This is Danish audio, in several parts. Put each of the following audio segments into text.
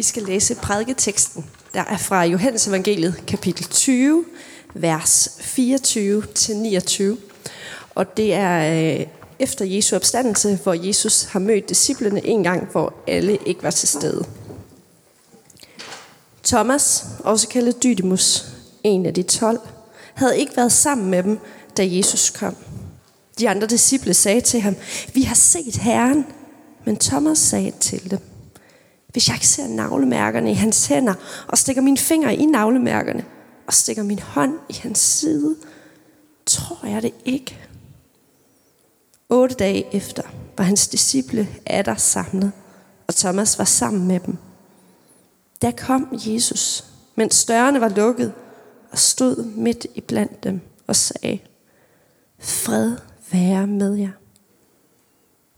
Vi skal læse prædiketeksten, der er fra Johannes evangeliet, kapitel 20, vers 24-29. Og det er øh, efter Jesu opstandelse, hvor Jesus har mødt disciplene en gang, hvor alle ikke var til stede. Thomas, også kaldet Dydimus, en af de tolv, havde ikke været sammen med dem, da Jesus kom. De andre disciple sagde til ham, vi har set Herren. Men Thomas sagde til dem, hvis jeg ikke ser navlemærkerne i hans hænder, og stikker mine fingre i navlemærkerne, og stikker min hånd i hans side, tror jeg det ikke. Otte dage efter var hans disciple atter samlet, og Thomas var sammen med dem. Der kom Jesus, mens dørene var lukket, og stod midt i blandt dem og sagde, Fred være med jer.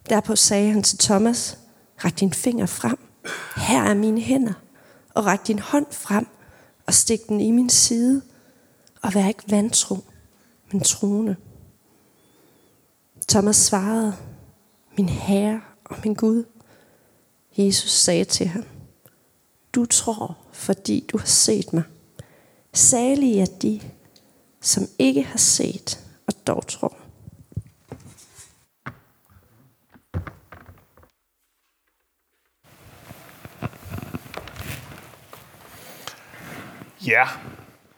Derpå sagde han til Thomas, ræk din finger frem. Her er mine hænder. Og ræk din hånd frem og stik den i min side. Og vær ikke vantro, men troende. Thomas svarede, min Herre og min Gud. Jesus sagde til ham, du tror, fordi du har set mig. Salige er de, som ikke har set og dog tror. Ja,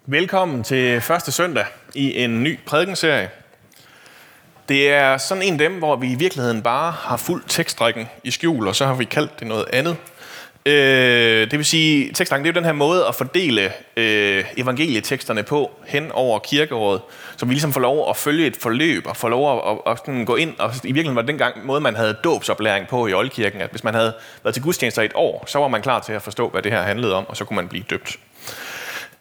velkommen til første søndag i en ny prædikenserie. Det er sådan en af dem, hvor vi i virkeligheden bare har fuld tekstrækken i skjul, og så har vi kaldt det noget andet. Øh, det vil sige, tekstrækken det er jo den her måde at fordele øh, evangelieteksterne på hen over kirkeåret, så vi ligesom får lov at følge et forløb og får lov at, at, at sådan gå ind. Og I virkeligheden var det dengang måde, man havde dåbsoplæring på i Oldkirken, at hvis man havde været til gudstjenester i et år, så var man klar til at forstå, hvad det her handlede om, og så kunne man blive døbt.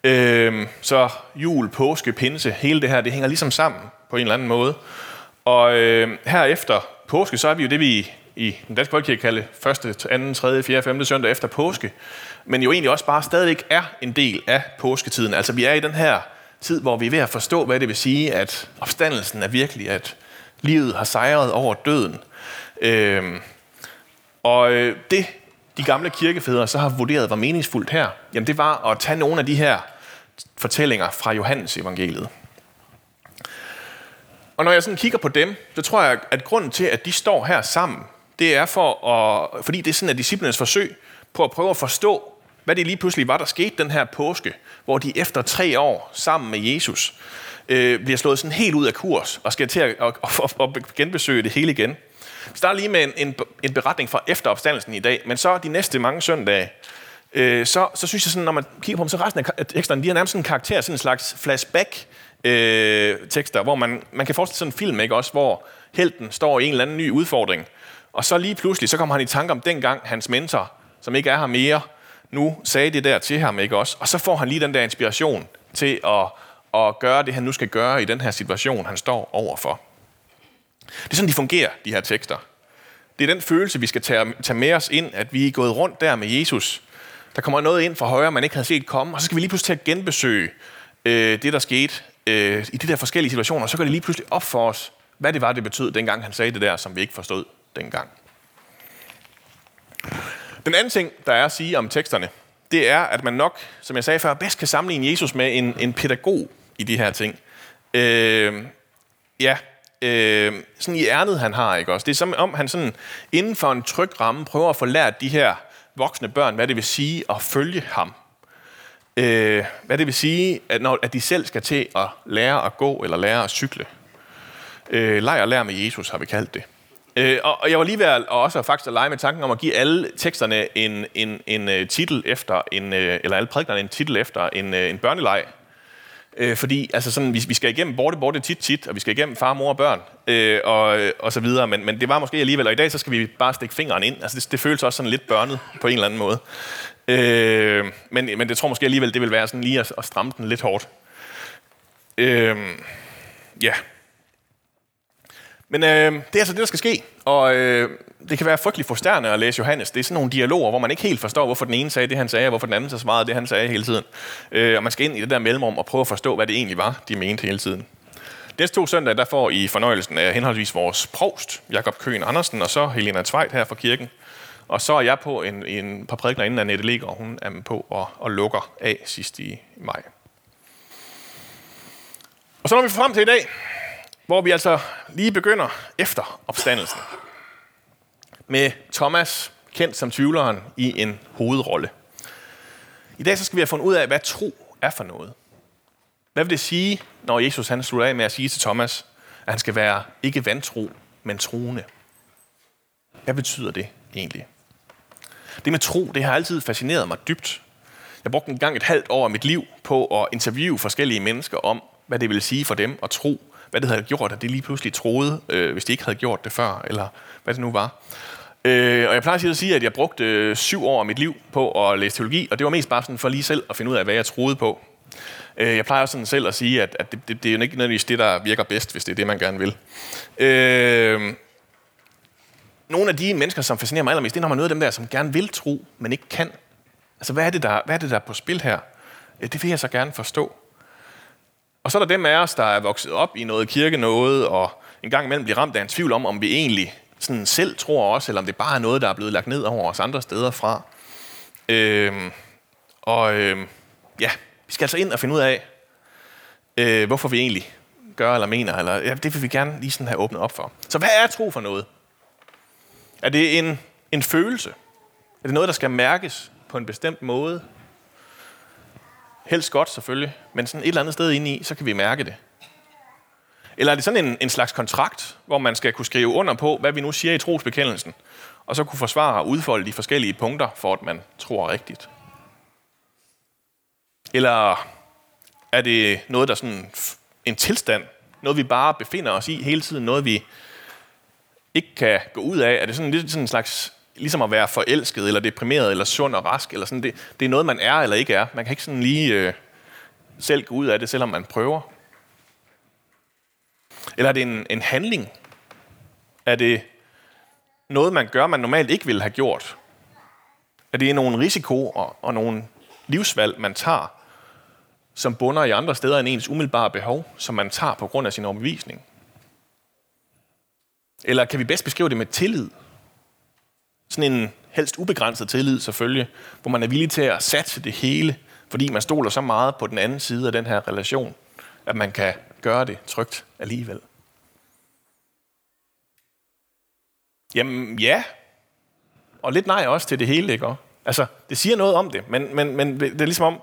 Øh, så jul, påske, pinse, hele det her, det hænger ligesom sammen på en eller anden måde. Og øh, her efter påske, så er vi jo det, vi i den danske folkekirke kalder første, anden, tredje, fjerde, femte søndag efter påske. Men jo egentlig også bare stadigvæk er en del af påsketiden. Altså vi er i den her tid, hvor vi er ved at forstå, hvad det vil sige, at opstandelsen er virkelig, at livet har sejret over døden. Øhm, og øh, det, de gamle kirkefædre så har vurderet var meningsfuldt her, jamen det var at tage nogle af de her fortællinger fra Johannes evangeliet. Og når jeg sådan kigger på dem, så tror jeg, at grunden til, at de står her sammen, det er for at, fordi det er sådan, at disciplinens forsøg på at prøve at forstå, hvad det lige pludselig var, der skete den her påske, hvor de efter tre år sammen med Jesus øh, bliver slået sådan helt ud af kurs og skal til at, at, at, at genbesøge det hele igen. Vi starter lige med en, en, en beretning fra efteropstandelsen i dag, men så de næste mange søndage, øh, så, så synes jeg sådan, når man kigger på dem, så resten af teksterne, de har nærmest sådan en karakter, sådan en slags flashback øh, tekster, hvor man, man kan forestille sådan en film, ikke også, hvor helten står i en eller anden ny udfordring, og så lige pludselig, så kommer han i tanke om dengang hans mentor, som ikke er her mere, nu sagde det der til ham, ikke også? Og så får han lige den der inspiration til at, at gøre det, han nu skal gøre i den her situation, han står overfor. Det er sådan, de fungerer, de her tekster. Det er den følelse, vi skal tage, tage med os ind, at vi er gået rundt der med Jesus. Der kommer noget ind fra højre, man ikke havde set komme, og så skal vi lige pludselig til at genbesøge øh, det, der skete øh, i de der forskellige situationer, og så går det lige pludselig op for os, hvad det var, det betød, dengang han sagde det der, som vi ikke forstod dengang. Den anden ting, der er at sige om teksterne, det er, at man nok, som jeg sagde før, bedst kan sammenligne Jesus med en, en pædagog i de her ting. Øh, ja, øh, sådan i ærnet, han har, ikke også? Det er som om, han sådan inden for en tryg ramme prøver at få lært de her voksne børn, hvad det vil sige at følge ham. Øh, hvad det vil sige, at, når, at de selv skal til at lære at gå eller lære at cykle. Øh, leg og lær med Jesus, har vi kaldt det. Øh, og, og jeg var lige ved at og også faktisk at lege med tanken om at give alle teksterne en, en, en øh, titel efter, en, øh, eller alle prædiknerne en titel efter en, øh, en børneleg. Øh, fordi altså sådan, vi, vi skal igennem borte, borte, tit, tit, og vi skal igennem far, mor og børn, øh, og, og så videre. Men, men det var måske alligevel, og i dag så skal vi bare stikke fingeren ind. Altså det, det føles også sådan lidt børnet på en eller anden måde. Øh, men, men det tror måske alligevel, det vil være sådan lige at, at stramme den lidt hårdt. Øh, ja. Men øh, det er altså det, der skal ske. Og øh, det kan være frygtelig frustrerende at læse Johannes. Det er sådan nogle dialoger, hvor man ikke helt forstår, hvorfor den ene sagde det, han sagde, og hvorfor den anden så svarede det, han sagde hele tiden. Øh, og man skal ind i det der mellemrum og prøve at forstå, hvad det egentlig var, de mente hele tiden. Næste to søndag, der får I fornøjelsen af henholdsvis vores provst, Jakob Køen Andersen, og så Helena Tvejt her fra kirken. Og så er jeg på en, en par prædikner inden Annette ligger, og hun er med på og, og lukker af sidst i maj. Og så når vi frem til i dag, hvor vi altså lige begynder efter opstandelsen. Med Thomas, kendt som tvivleren, i en hovedrolle. I dag så skal vi have fundet ud af, hvad tro er for noget. Hvad vil det sige, når Jesus han slutter af med at sige til Thomas, at han skal være ikke vantro, men troende? Hvad betyder det egentlig? Det med tro, det har altid fascineret mig dybt. Jeg brugte en gang et halvt år af mit liv på at interviewe forskellige mennesker om, hvad det vil sige for dem at tro, hvad det havde gjort, at det lige pludselig troede, øh, hvis de ikke havde gjort det før, eller hvad det nu var. Øh, og jeg plejer at sige, at jeg brugte øh, syv år af mit liv på at læse teologi, og det var mest bare sådan for lige selv at finde ud af, hvad jeg troede på. Øh, jeg plejer også sådan selv at sige, at, at det, det, det er jo ikke nødvendigvis det, der virker bedst, hvis det er det, man gerne vil. Øh, nogle af de mennesker, som fascinerer mig allermest, det er, når man møder dem der, som gerne vil tro, men ikke kan. Altså, hvad er det, der, hvad er, det, der er på spil her? Øh, det vil jeg så gerne forstå. Og så er der dem af os, der er vokset op i noget kirke noget, og en gang imellem bliver ramt af en tvivl om, om vi egentlig sådan selv tror også, eller om det bare er noget, der er blevet lagt ned over os andre steder fra. Øhm, og øhm, ja, vi skal altså ind og finde ud af, øh, hvorfor vi egentlig gør eller mener, eller ja, det vil vi gerne lige sådan have åbnet op for. Så hvad er tro for noget? Er det en, en følelse? Er det noget, der skal mærkes på en bestemt måde? Helst godt selvfølgelig, men sådan et eller andet sted inde i, så kan vi mærke det. Eller er det sådan en, en slags kontrakt, hvor man skal kunne skrive under på, hvad vi nu siger i trosbekendelsen, og så kunne forsvare og udfolde de forskellige punkter, for at man tror rigtigt? Eller er det noget, der sådan en tilstand, noget vi bare befinder os i hele tiden, noget vi ikke kan gå ud af? Er det sådan lidt sådan en slags, ligesom at være forelsket, eller deprimeret, eller sund og rask, eller sådan det, det er noget, man er eller ikke er. Man kan ikke sådan lige øh, selv gå ud af det, selvom man prøver. Eller er det en, en handling? Er det noget, man gør, man normalt ikke ville have gjort? Er det nogle risiko og, og nogle livsvalg, man tager, som bunder i andre steder end ens umiddelbare behov, som man tager på grund af sin overbevisning? Eller kan vi bedst beskrive det med tillid? Sådan en helst ubegrænset tillid selvfølgelig, hvor man er villig til at satse det hele, fordi man stoler så meget på den anden side af den her relation, at man kan gøre det trygt alligevel. Jamen ja, og lidt nej også til det hele, ikke? Altså, det siger noget om det, men, men, men det er ligesom om,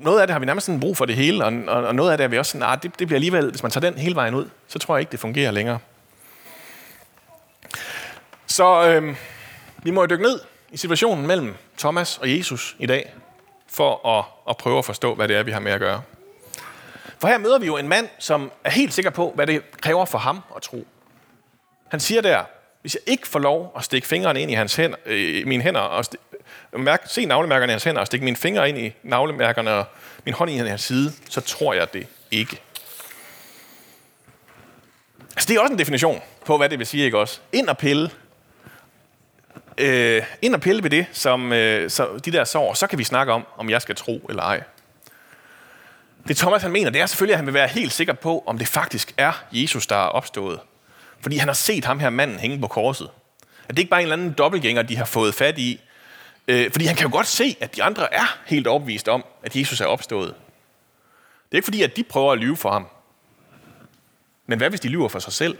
noget af det har vi nærmest sådan brug for det hele, og, og, og noget af det er vi også sådan, nah, det, det bliver alligevel, hvis man tager den hele vejen ud, så tror jeg ikke, det fungerer længere. Så øh, vi må jo dykke ned i situationen mellem Thomas og Jesus i dag, for at, at prøve at forstå, hvad det er, vi har med at gøre. For her møder vi jo en mand, som er helt sikker på, hvad det kræver for ham at tro. Han siger der, hvis jeg ikke får lov at stikke fingrene ind i hans hænder, øh, mine hænder, og mærke, se navlemærkerne i hans hænder, og stikke mine fingre ind i navlemærkerne, og min hånd i hans side, så tror jeg det ikke. Altså, det er også en definition på, hvad det vil sige, ikke også? Ind og pille. Øh, ind og pille ved det, som øh, så de der sår, så kan vi snakke om, om jeg skal tro eller ej. Det Thomas han mener, det er selvfølgelig, at han vil være helt sikker på, om det faktisk er Jesus, der er opstået. Fordi han har set ham her manden hænge på korset. At det ikke bare er en eller anden dobbeltgænger, de har fået fat i. Øh, fordi han kan jo godt se, at de andre er helt opvist om, at Jesus er opstået. Det er ikke fordi, at de prøver at lyve for ham. Men hvad hvis de lyver for sig selv?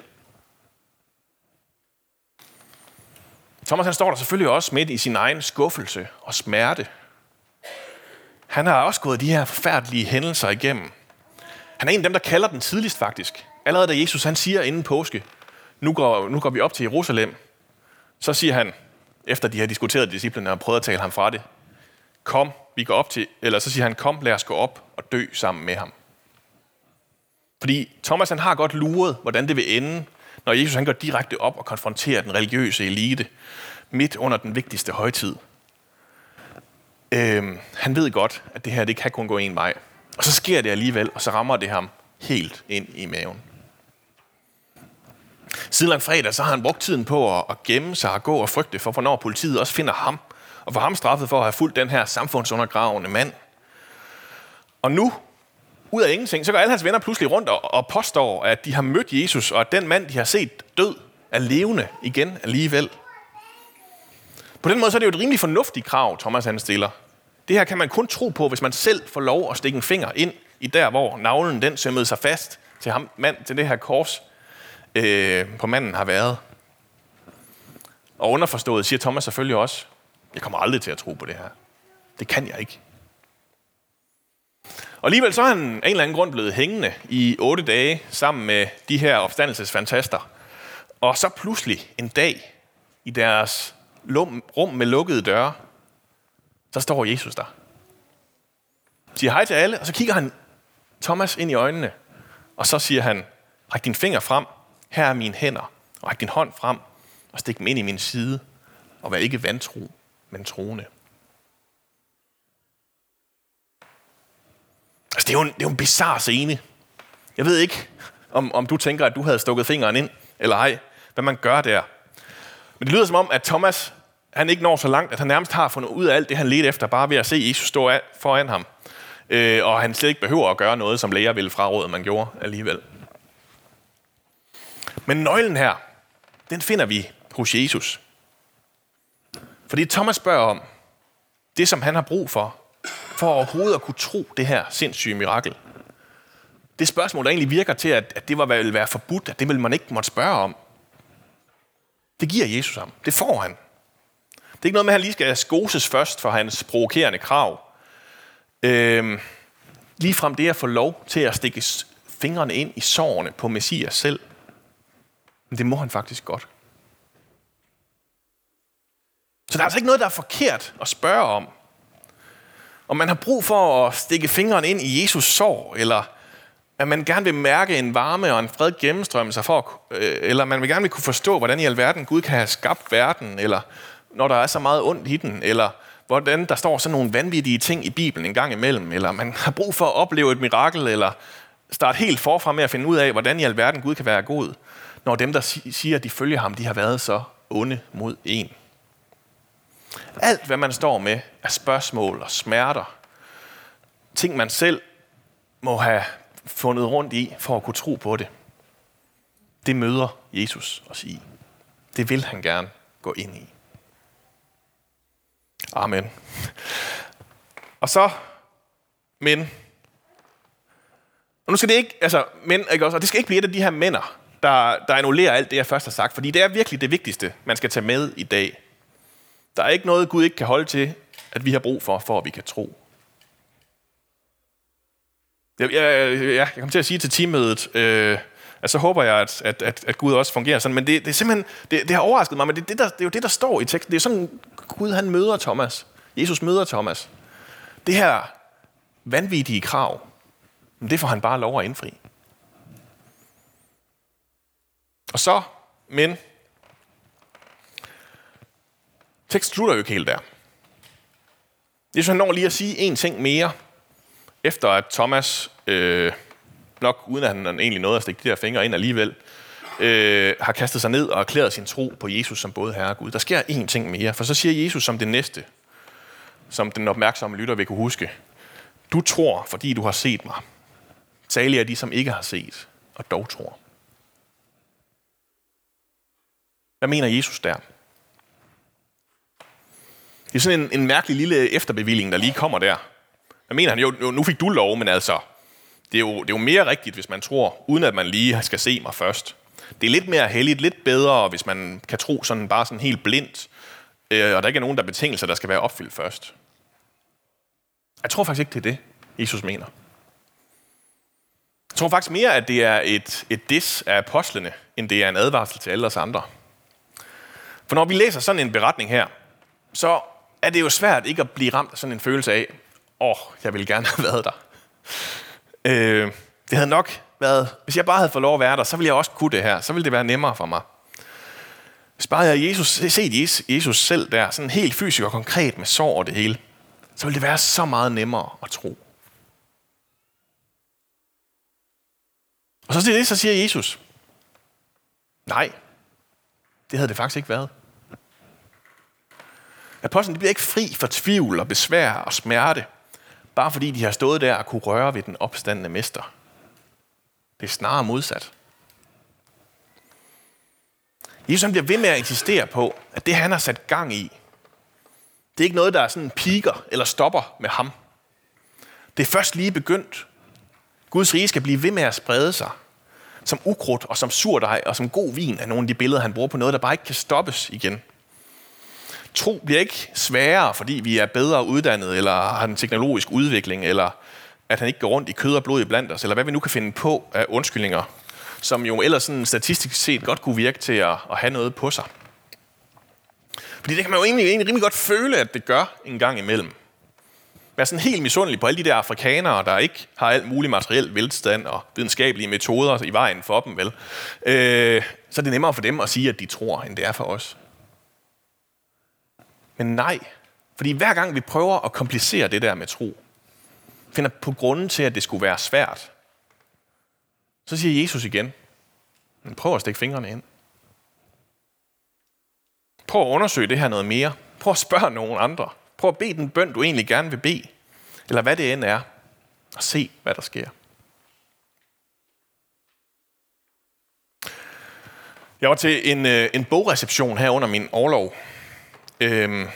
Thomas han står der selvfølgelig også midt i sin egen skuffelse og smerte. Han har også gået de her forfærdelige hændelser igennem. Han er en af dem, der kalder den tidligst faktisk. Allerede da Jesus han siger inden påske, nu går, nu går vi op til Jerusalem, så siger han, efter de har diskuteret disciplene og prøvet at tale ham fra det, kom, vi går op til, eller så siger han, kom, lad os gå op og dø sammen med ham. Fordi Thomas han har godt luret, hvordan det vil ende, når Jesus han går direkte op og konfronterer den religiøse elite midt under den vigtigste højtid. Øhm, han ved godt, at det her det kan kun gå en vej. Og så sker det alligevel, og så rammer det ham helt ind i maven. Siden fredag, så har han brugt tiden på at gemme sig og gå og frygte for, hvornår politiet også finder ham, og for ham straffet for at have fulgt den her samfundsundergravende mand. Og nu, ud af ingenting, så går alle hans venner pludselig rundt og påstår, at de har mødt Jesus, og at den mand, de har set død, er levende igen alligevel. På den måde så er det jo et rimelig fornuftigt krav, Thomas han stiller. Det her kan man kun tro på, hvis man selv får lov at stikke en finger ind i der, hvor navlen den sømmede sig fast til, ham, mand, til det her kors øh, på manden har været. Og underforstået siger Thomas selvfølgelig også, jeg kommer aldrig til at tro på det her. Det kan jeg ikke. Og alligevel så er han af en eller anden grund blevet hængende i otte dage sammen med de her opstandelsesfantaster. Og så pludselig en dag i deres rum med lukkede døre, så står Jesus der. Siger hej til alle, og så kigger han Thomas ind i øjnene, og så siger han, ræk din finger frem, her er mine hænder, og ræk din hånd frem, og stik dem ind i min side, og vær ikke vantro, men troende. Altså, det er jo en, det er jo en bizarre scene. Jeg ved ikke, om, om du tænker, at du havde stukket fingeren ind, eller ej, hvad man gør der. Men det lyder som om, at Thomas, han ikke når så langt, at han nærmest har fundet ud af alt det, han ledte efter, bare ved at se Jesus stå af, foran ham. Øh, og han slet ikke behøver at gøre noget, som læger ville fraråde, man gjorde alligevel. Men nøglen her, den finder vi hos Jesus. Fordi Thomas spørger om det, som han har brug for, for overhovedet at kunne tro det her sindssyge mirakel. Det spørgsmål, der egentlig virker til, at, at det var, ville være forbudt, at det vil man ikke måtte spørge om, det giver Jesus ham. Det får han. Det er ikke noget med, at han lige skal skoses først for hans provokerende krav. Øhm, lige frem det at få lov til at stikke fingrene ind i sårene på Messias selv. Men det må han faktisk godt. Så der er altså ikke noget, der er forkert at spørge om. Om man har brug for at stikke fingeren ind i Jesus sår, eller at man gerne vil mærke en varme og en fred gennemstrømme sig for, øh, eller man vil gerne vil kunne forstå, hvordan i alverden Gud kan have skabt verden, eller når der er så meget ondt i den, eller hvordan der står sådan nogle vanvittige ting i Bibelen en gang imellem, eller man har brug for at opleve et mirakel, eller starte helt forfra med at finde ud af, hvordan i alverden Gud kan være god, når dem, der siger, at de følger ham, de har været så onde mod en. Alt, hvad man står med, af spørgsmål og smerter. Ting, man selv må have fundet rundt i, for at kunne tro på det. Det møder Jesus os i. Det vil han gerne gå ind i. Amen. Og så, men, og nu skal det ikke, altså, men, ikke også, og det skal ikke blive et af de her mænder, der, der annullerer alt det, jeg først har sagt, fordi det er virkelig det vigtigste, man skal tage med i dag. Der er ikke noget, Gud ikke kan holde til, at vi har brug for, for at vi kan tro. Jeg, jeg, jeg, jeg kommer til at sige til teammødet, øh, at så håber jeg, at, at, at, at Gud også fungerer sådan. Men det, det er simpelthen, det, det har overrasket mig, men det, det, der, det er jo det, der står i teksten. Det er sådan, Gud han møder Thomas. Jesus møder Thomas. Det her vanvittige krav, det får han bare lov at indfri. Og så, men, teksten slutter jo ikke helt der. Jesus han når lige at sige en ting mere, efter at Thomas, øh, nok uden at han egentlig nåede at stikke de der fingre ind alligevel, øh, har kastet sig ned og erklæret sin tro på Jesus som både Herre og Gud. Der sker én ting mere, for så siger Jesus som det næste, som den opmærksomme lytter vil kunne huske. Du tror, fordi du har set mig. Særligt er de, som ikke har set, og dog tror. Hvad mener Jesus der? Det er sådan en, en mærkelig lille efterbevilling, der lige kommer der. Jeg mener han? Jo, jo, nu fik du lov, men altså, det er, jo, det er jo mere rigtigt, hvis man tror, uden at man lige skal se mig først. Det er lidt mere heldigt, lidt bedre, hvis man kan tro sådan bare sådan helt blindt, øh, og der ikke er nogen, der betingelser, der skal være opfyldt først. Jeg tror faktisk ikke, det er det, Jesus mener. Jeg tror faktisk mere, at det er et, et dis af apostlene, end det er en advarsel til alle os andre. For når vi læser sådan en beretning her, så er det jo svært ikke at blive ramt af sådan en følelse af, åh, oh, jeg ville gerne have været der. Øh, det havde nok været, hvis jeg bare havde fået lov at være der, så ville jeg også kunne det her. Så ville det være nemmere for mig. Hvis bare jeg havde Jesus, set Jesus selv der, sådan helt fysisk og konkret med sår og det hele, så ville det være så meget nemmere at tro. Og så til det, så siger Jesus, nej, det havde det faktisk ikke været. Apostlen bliver ikke fri for tvivl og besvær og smerte, bare fordi de har stået der og kunne røre ved den opstandende mester. Det er snarere modsat. Jesus bliver ved med at insistere på, at det han har sat gang i, Det er ikke noget, der er sådan piker eller stopper med ham. Det er først lige begyndt. Guds rige skal blive ved med at sprede sig. Som ukrudt og som surdej og som god vin er nogle af de billeder, han bruger på noget, der bare ikke kan stoppes igen. Tro bliver ikke sværere, fordi vi er bedre uddannet, eller har en teknologisk udvikling, eller at han ikke går rundt i kød og blod i blandt os, eller hvad vi nu kan finde på af undskyldninger, som jo ellers sådan statistisk set godt kunne virke til at, at have noget på sig. Fordi det kan man jo egentlig, egentlig rimelig godt føle, at det gør en gang imellem. Være sådan helt misundelig på alle de der afrikanere, der ikke har alt mulig materiel velstand og videnskabelige metoder i vejen for dem, vel? Øh, så er det nemmere for dem at sige, at de tror, end det er for os. Men nej, fordi hver gang vi prøver at komplicere det der med tro, finder på grunden til, at det skulle være svært, så siger Jesus igen, prøv at stikke fingrene ind. Prøv at undersøge det her noget mere. Prøv at spørge nogen andre. Prøv at bede den bøn, du egentlig gerne vil bede. Eller hvad det end er. Og se, hvad der sker. Jeg var til en, øh, en bogreception her under min overlov Øhm,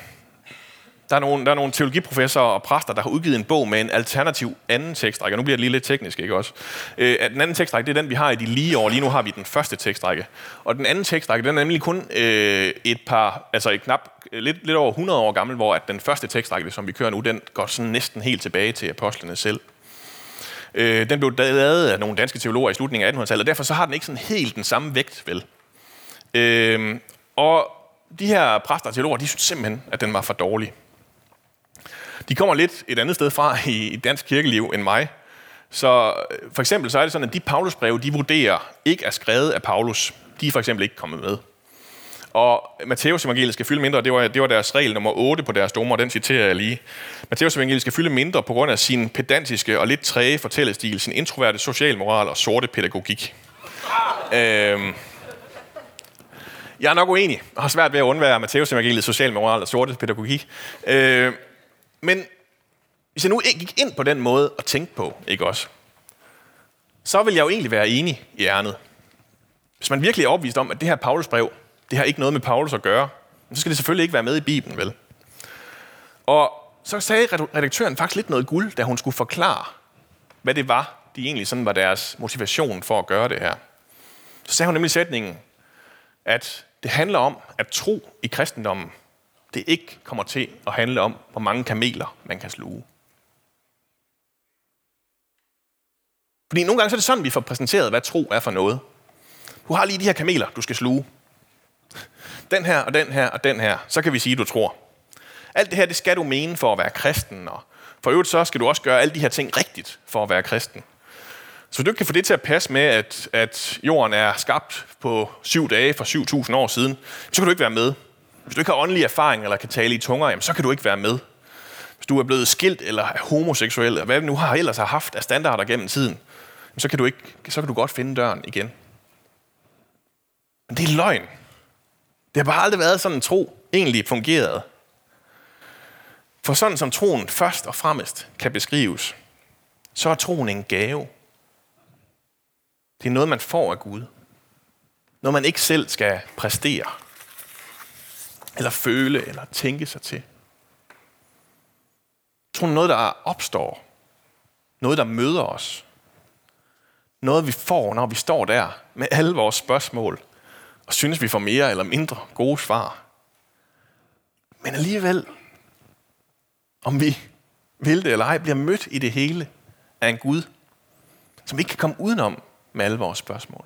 der er, nogle, der er nogle teologiprofessorer og præster, der har udgivet en bog med en alternativ anden tekstrække. Og nu bliver det lige lidt teknisk, ikke også? Øh, den anden tekstrække, det er den, vi har i de lige år. Lige nu har vi den første tekstrække. Og den anden tekstrække, den er nemlig kun øh, et par, altså et knap, øh, lidt, lidt over 100 år gammel, hvor at den første tekstrække, som vi kører nu, den går sådan næsten helt tilbage til apostlene selv. Øh, den blev lavet af nogle danske teologer i slutningen af 1800-tallet, og derfor så har den ikke sådan helt den samme vægt, vel? Øh, og de her præster og teologer, de synes simpelthen, at den var for dårlig. De kommer lidt et andet sted fra i dansk kirkeliv end mig. Så øh, for eksempel så er det sådan, at de Paulusbreve, de vurderer ikke er skrevet af Paulus. De er for eksempel ikke kommet med. Og Matteus evangeliet skal fylde mindre, det var, det var deres regel nummer 8 på deres dommer, den citerer jeg lige. Matteus evangeliet skal fylde mindre på grund af sin pedantiske og lidt træge fortællestil, sin introverte socialmoral og sorte pædagogik. øhm, jeg er nok uenig og har svært ved at undvære Matteus evangeliet social moral og sorte pædagogik. Øh, men hvis jeg nu ikke gik ind på den måde at tænke på, ikke også? Så vil jeg jo egentlig være enig i ærnet. Hvis man virkelig er opvist om, at det her Paulus brev, det har ikke noget med Paulus at gøre, så skal det selvfølgelig ikke være med i Bibelen, vel? Og så sagde redaktøren faktisk lidt noget guld, da hun skulle forklare, hvad det var, de egentlig sådan var deres motivation for at gøre det her. Så sagde hun nemlig sætningen, at det handler om at tro i kristendommen, det ikke kommer til at handle om, hvor mange kameler man kan sluge. Fordi nogle gange så er det sådan, vi får præsenteret, hvad tro er for noget. Du har lige de her kameler, du skal sluge. Den her, og den her, og den her. Så kan vi sige, at du tror. Alt det her, det skal du mene for at være kristen. Og for øvrigt så skal du også gøre alle de her ting rigtigt for at være kristen. Så hvis du ikke kan få det til at passe med, at, at jorden er skabt på syv dage for 7.000 år siden, så kan du ikke være med. Hvis du ikke har åndelig erfaring eller kan tale i tunger, jamen, så kan du ikke være med. Hvis du er blevet skilt eller er homoseksuel, eller hvad du nu har ellers har haft af standarder gennem tiden, så kan, du ikke, så kan du godt finde døren igen. Men det er løgn. Det har bare aldrig været sådan, en tro egentlig fungerede. For sådan som troen først og fremmest kan beskrives, så er troen en gave. Det er noget, man får af Gud. Noget, man ikke selv skal præstere eller føle, eller tænke sig til. Jeg tror, noget, der opstår. Noget, der møder os. Noget, vi får, når vi står der med alle vores spørgsmål, og synes, vi får mere eller mindre gode svar. Men alligevel, om vi vil det eller ej, bliver mødt i det hele af en Gud, som ikke kan komme udenom med alle vores spørgsmål.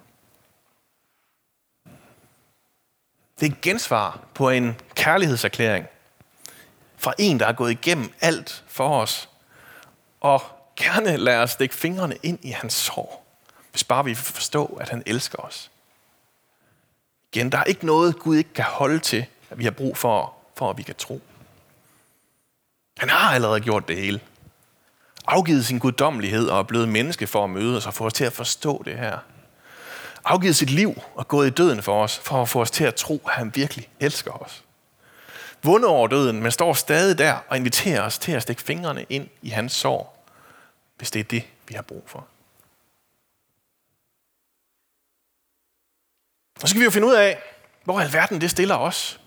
Det er et gensvar på en kærlighedserklæring fra en, der har gået igennem alt for os. Og gerne lader os stikke fingrene ind i hans sår, hvis bare vi forstå, at han elsker os. Igen, der er ikke noget, Gud ikke kan holde til, at vi har brug for, for at vi kan tro. Han har allerede gjort det hele. Afgivet sin guddommelighed og er blevet menneske for at møde os og få os til at forstå det her afgivet sit liv og gået i døden for os, for at få os til at tro, at han virkelig elsker os. Vundet over døden, men står stadig der og inviterer os til at stikke fingrene ind i hans sår, hvis det er det, vi har brug for. Og så skal vi jo finde ud af, hvor alverden det stiller os.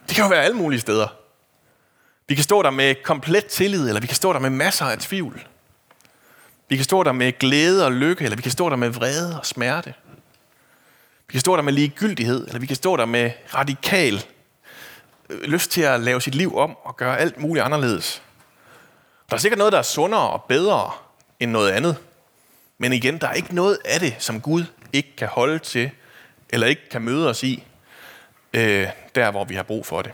Det Det kan jo være alle mulige steder. Vi kan stå der med komplet tillid, eller vi kan stå der med masser af tvivl. Vi kan stå der med glæde og lykke, eller vi kan stå der med vrede og smerte. Vi kan stå der med ligegyldighed, eller vi kan stå der med radikal øh, lyst til at lave sit liv om og gøre alt muligt anderledes. Der er sikkert noget, der er sundere og bedre end noget andet. Men igen, der er ikke noget af det, som Gud ikke kan holde til, eller ikke kan møde os i, øh, der hvor vi har brug for det.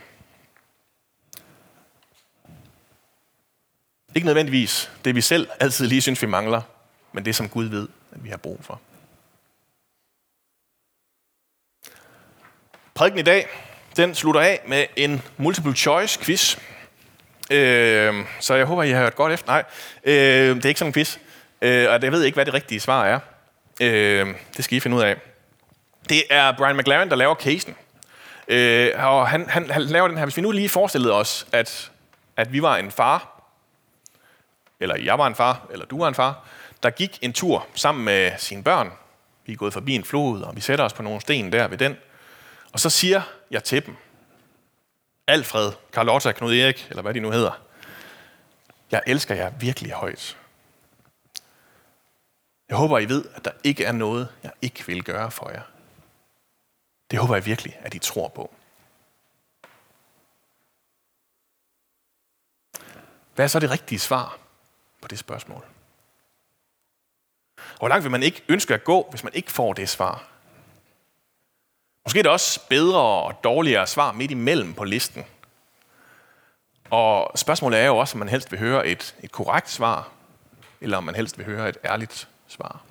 Ikke nødvendigvis det, vi selv altid lige synes, vi mangler, men det, som Gud ved, at vi har brug for. Prædiken i dag, den slutter af med en multiple choice quiz. Øh, så jeg håber, I har hørt godt efter. Nej, øh, det er ikke sådan en quiz. Øh, og jeg ved ikke, hvad det rigtige svar er. Øh, det skal I finde ud af. Det er Brian McLaren, der laver casen. Øh, og han, han, han laver den her, hvis vi nu lige forestillede os, at, at vi var en far, eller jeg var en far, eller du var en far, der gik en tur sammen med sine børn. Vi er gået forbi en flod, og vi sætter os på nogle sten der ved den. Og så siger jeg til dem, Alfred, Carlotta, Knud Erik, eller hvad de nu hedder, jeg elsker jer virkelig højt. Jeg håber, I ved, at der ikke er noget, jeg ikke vil gøre for jer. Det håber jeg virkelig, at I tror på. Hvad er så det rigtige svar på det spørgsmål? Og hvor langt vil man ikke ønske at gå, hvis man ikke får det svar? Måske er det også bedre og dårligere svar midt imellem på listen. Og spørgsmålet er jo også, om man helst vil høre et, et korrekt svar, eller om man helst vil høre et ærligt svar.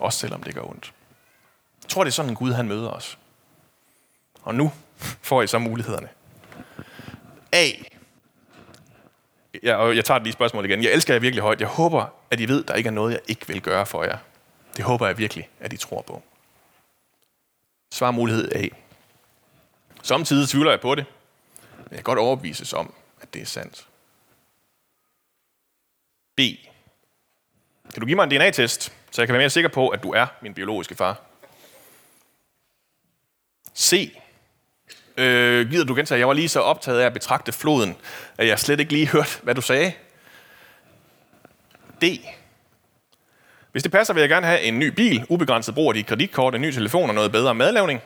Også selvom det gør ondt. Jeg tror, det er sådan, en Gud han møder os. Og nu får I så mulighederne. A. Ja, og jeg tager lige spørgsmål igen. Jeg elsker jer virkelig højt. Jeg håber, at I ved, at der ikke er noget, jeg ikke vil gøre for jer. Det håber jeg virkelig, at I tror på. Svar mulighed A. Samtidig tvivler jeg på det, men jeg kan godt overbevises om, at det er sandt. B. Kan du give mig en DNA-test, så jeg kan være mere sikker på, at du er min biologiske far? C. Øh, gider du gentage, jeg var lige så optaget af at betragte floden, at jeg slet ikke lige hørte, hvad du sagde. D. Hvis det passer, vil jeg gerne have en ny bil, ubegrænset brug af dit kreditkort, en ny telefon og noget bedre madlavning.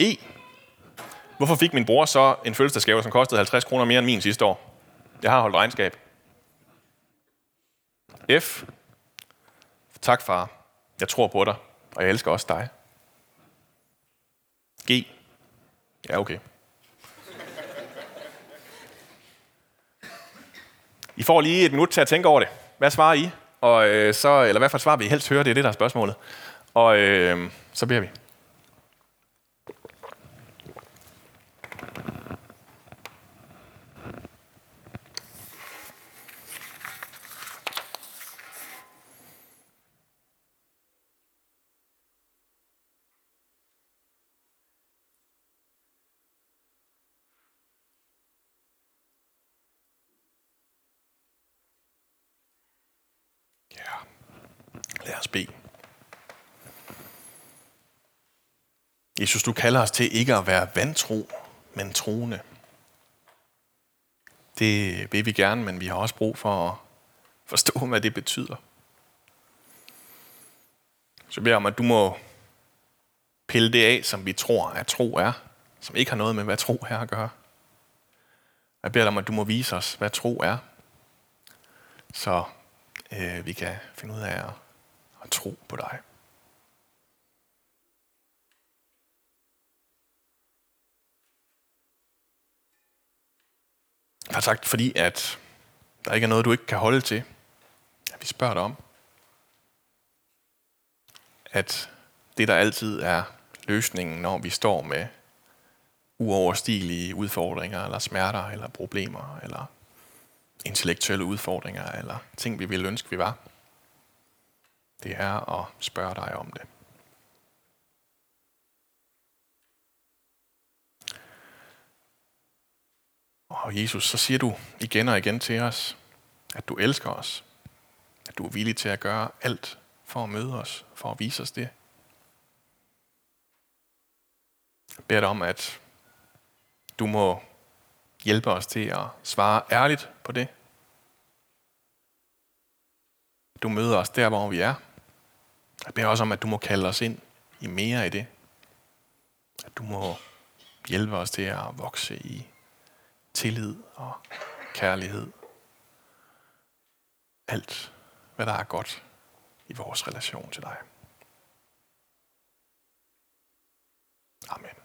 E. Hvorfor fik min bror så en fødselsdagsgave, som kostede 50 kroner mere end min sidste år? Jeg har holdt regnskab. F. Tak, far. Jeg tror på dig, og jeg elsker også dig. G. Ja, okay. I får lige et minut til at tænke over det. Hvad svarer I? Og øh, så, eller hvad for svar vil I helst høre? Det er det, der er spørgsmålet. Og øh, så beder vi. Lad os bede. Jesus, du kalder os til ikke at være vantro, men troende. Det vil vi gerne, men vi har også brug for at forstå, hvad det betyder. Så jeg beder om, at du må pille det af, som vi tror, at tro er, som ikke har noget med, hvad tro er at gøre. Jeg beder dig om, at du må vise os, hvad tro er, så øh, vi kan finde ud af at at tro på dig. Jeg har sagt, fordi at der ikke er noget, du ikke kan holde til. At vi spørger dig om. At det, der altid er løsningen, når vi står med uoverstigelige udfordringer, eller smerter, eller problemer, eller intellektuelle udfordringer, eller ting, vi ville ønske, vi var det er at spørge dig om det. Og Jesus, så siger du igen og igen til os, at du elsker os. At du er villig til at gøre alt for at møde os, for at vise os det. Jeg beder dig om, at du må hjælpe os til at svare ærligt på det. Du møder os der, hvor vi er. Jeg beder også om, at du må kalde os ind i mere i det. At du må hjælpe os til at vokse i tillid og kærlighed. Alt, hvad der er godt i vores relation til dig. Amen.